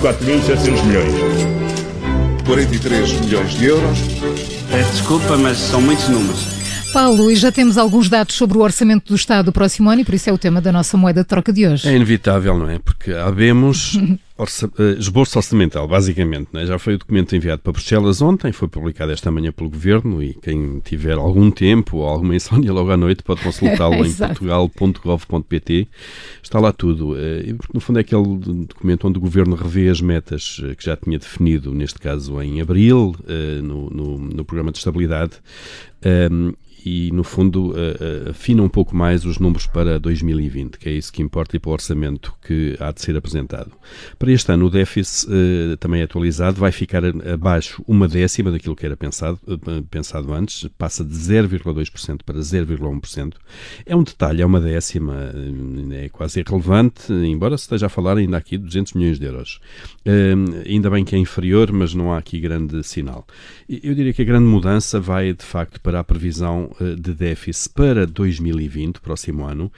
4.700 milhões. 43 milhões de euros. Peço desculpa, mas são muitos números. Paulo, e já temos alguns dados sobre o orçamento do Estado do próximo ano e por isso é o tema da nossa moeda de troca de hoje. É inevitável, não é? Porque habemos orça, uh, esboço orçamental, basicamente. Né? Já foi o documento enviado para Bruxelas ontem, foi publicado esta manhã pelo Governo e quem tiver algum tempo ou alguma insónia logo à noite pode consultá-lo em portugal.gov.pt. Está lá tudo. Porque no fundo é aquele documento onde o Governo revê as metas uh, que já tinha definido, neste caso em abril, no, no, no, programa de estabilidade. Um, e, no fundo, uh, afina um pouco mais os números para 2020, que é isso que importa, e para o orçamento que há de ser apresentado. Para este ano, o déficit, uh, também atualizado, vai ficar abaixo uma décima daquilo que era pensado, pensado antes, passa de 0,2% para 0,1%. É um detalhe, é uma décima, é quase irrelevante, embora se esteja a falar ainda aqui de 200 milhões de euros. ainda bem que é inferior, mas não há aqui grande sinal. Eu diria que a grande mudança vai, de facto, para a previsão eh, de déficit para 2020, próximo ano.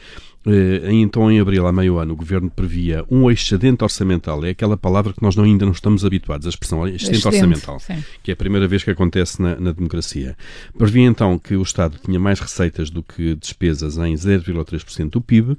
Eh, então, em abril, a meio ano, o Governo previa um excedente orçamental. É aquela palavra que nós não, ainda não estamos habituados, a expressão excedente, excedente orçamental, sim. que é a primeira vez que acontece na, na, democracia. Previa então que o Estado tinha mais receitas do que despesas em 0,3% do PIB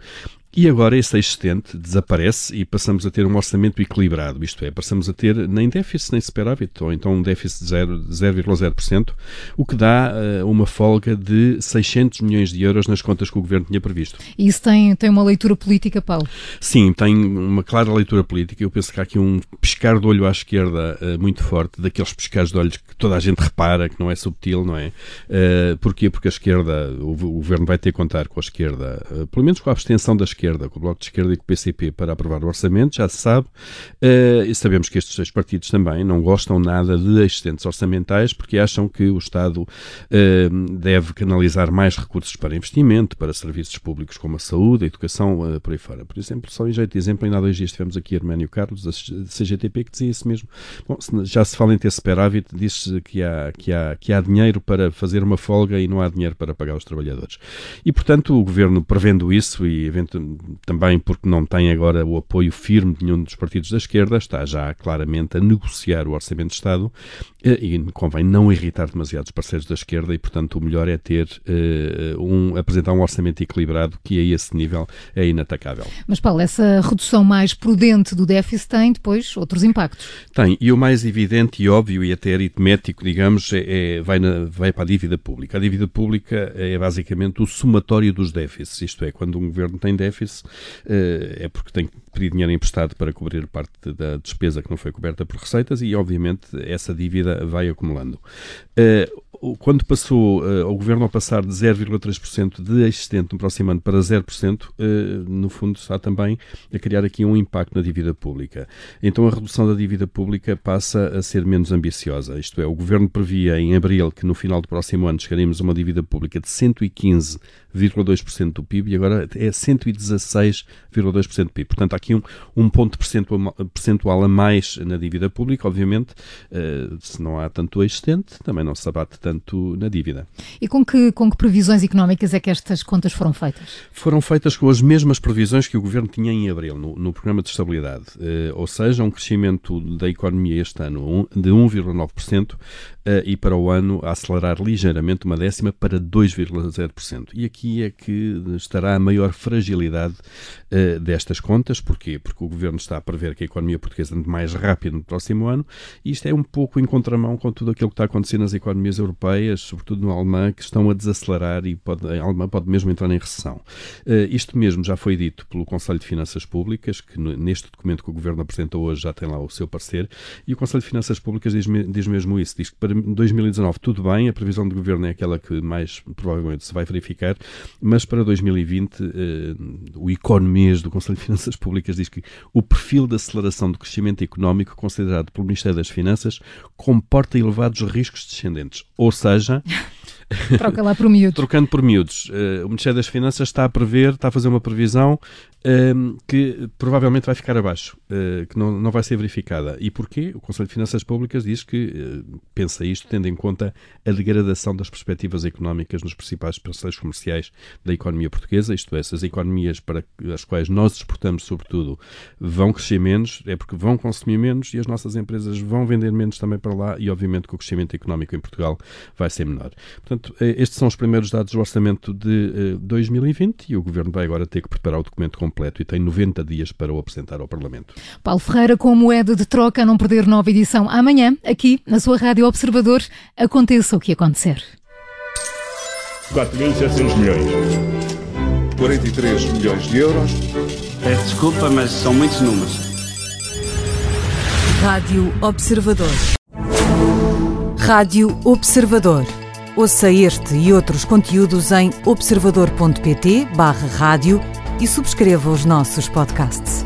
e agora esse excedente desaparece e passamos a ter um orçamento equilibrado, isto é, passamos a ter nem déficit nem superávit, ou então um déficit de 0,0%, o que dá uh, uma folga de 600 milhões de euros nas contas que o Governo tinha previsto. E isso tem, tem uma leitura política, Paulo? Sim, tem uma clara leitura política. Eu penso que há aqui um piscar de olho à esquerda uh, muito forte, daqueles piscares de olhos que toda a gente repara, que não é subtil, não é? Uh, porquê? Porque a esquerda, o, o, Governo vai ter que contar com a esquerda, pelo menos com a abstenção da esquerda, esquerda, com o Bloco de Esquerda e com o PCP para aprovar o orçamento, já se sabe. Uh, sabemos que estes dois partidos também não gostam nada de excedentes orçamentais porque acham que o Estado uh, deve canalizar mais recursos para investimento, para serviços públicos como a saúde, a educação, uh, por aí fora. Por exemplo, só em jeito de exemplo, ainda há dois dias tivemos aqui Arménio Carlos, da CGTP, que dizia isso mesmo. Bom, já se fala em ter superávit, diz-se que há, que, há, que há dinheiro para fazer uma folga e não há dinheiro para pagar os trabalhadores. E, portanto, o Governo, prevendo isso e também porque não tem agora o apoio firme de nenhum dos partidos da esquerda, está já claramente a negociar o Orçamento de Estado eh, e convém não irritar demasiado os parceiros da esquerda e, portanto, o melhor é ter uh, um, apresentar um orçamento equilibrado que a esse nível é inatacável. Mas, Paulo, essa redução mais prudente do déficit tem depois outros impactos? Tem, e o mais evidente e óbvio e até aritmético, digamos, é, é vai, na, vai para a dívida pública. A dívida pública é basicamente o somatório dos déficits, isto é, quando um governo tem déficit, uh, é porque tem que pedir dinheiro emprestado para cobrir parte da despesa que não foi coberta por receitas e, obviamente, essa dívida vai acumulando. Uh, quando passou uh, o governo a passar de 0,3% de excedente no próximo ano para 0%, uh, no fundo está também a criar aqui um impacto na dívida pública. Então a redução da dívida pública passa a ser menos ambiciosa. Isto é, o governo previa em abril que no final do próximo ano chegaríamos a uma dívida pública de 115,2% do PIB e agora é 116,2% do PIB. Portanto, há aqui um, um ponto percentual a mais na dívida pública. Obviamente, uh, se não há tanto excedente, também não se abate tanto na dívida. E com que, com que previsões económicas é que estas contas foram feitas? Foram feitas com as mesmas previsões que o Governo tinha em abril, no, no Programa de Estabilidade. Eh, ou seja, um crescimento da economia este ano de 1,9% eh, e para o ano a acelerar ligeiramente uma décima para 2,0%. E aqui é que estará a maior fragilidade uh, destas contas. Porquê? Porque o Governo está a prever que a economia portuguesa ande mais rápido no próximo ano e isto é um pouco em contramão com tudo aquilo que está acontecendo nas economias europeias, sobretudo no alemã, que estão a desacelerar e pode, a alemã pode mesmo entrar em recessão. Uh, isto mesmo já foi dito pelo Conselho de Finanças Públicas, que neste documento que o Governo apresentou hoje já tem lá o seu parecer, e o Conselho de Finanças Públicas diz, diz mesmo isso, diz que para 2019 tudo bem, a previsão do governo é aquela que mais provavelmente se vai verificar, mas para 2020 eh, o economês do Conselho de Finanças Públicas diz que o perfil de aceleração do crescimento económico considerado pelo Ministério das Finanças comporta elevados riscos descendentes. Ou seja, Troca lá por miúdos. Trocando por miúdos. Uh, o Ministério das Finanças está a prever, está a fazer uma previsão uh, que provavelmente vai ficar abaixo, uh, que não, não vai ser verificada. E porquê? O Conselho de Finanças Públicas diz que pensa isto tendo em conta a degradação das perspectivas económicas nos principais parceiros comerciais da economia portuguesa, isto é, essas economias para as quais nós exportamos sobretudo vão crescer menos, é porque vão consumir menos e as nossas empresas vão vender menos também para lá e obviamente que o crescimento económico em Portugal vai ser menor. Portanto, eh, estes são os primeiros dados do orçamento de 2020 eh, e o Governo vai agora ter que preparar o documento completo e tem 90 dias para o apresentar ao Parlamento. Paulo Ferreira, com moeda de troca a não perder nova edição amanhã, aqui na sua Rádio Observador, aconteça o que acontecer. 4.700 milhões. 43 milhões de euros. Peço desculpa, mas são muitos números. Rádio Observador. Rádio Observador. Ouça este e outros conteúdos em observador.pt/barra rádio e subscreva os nossos podcasts.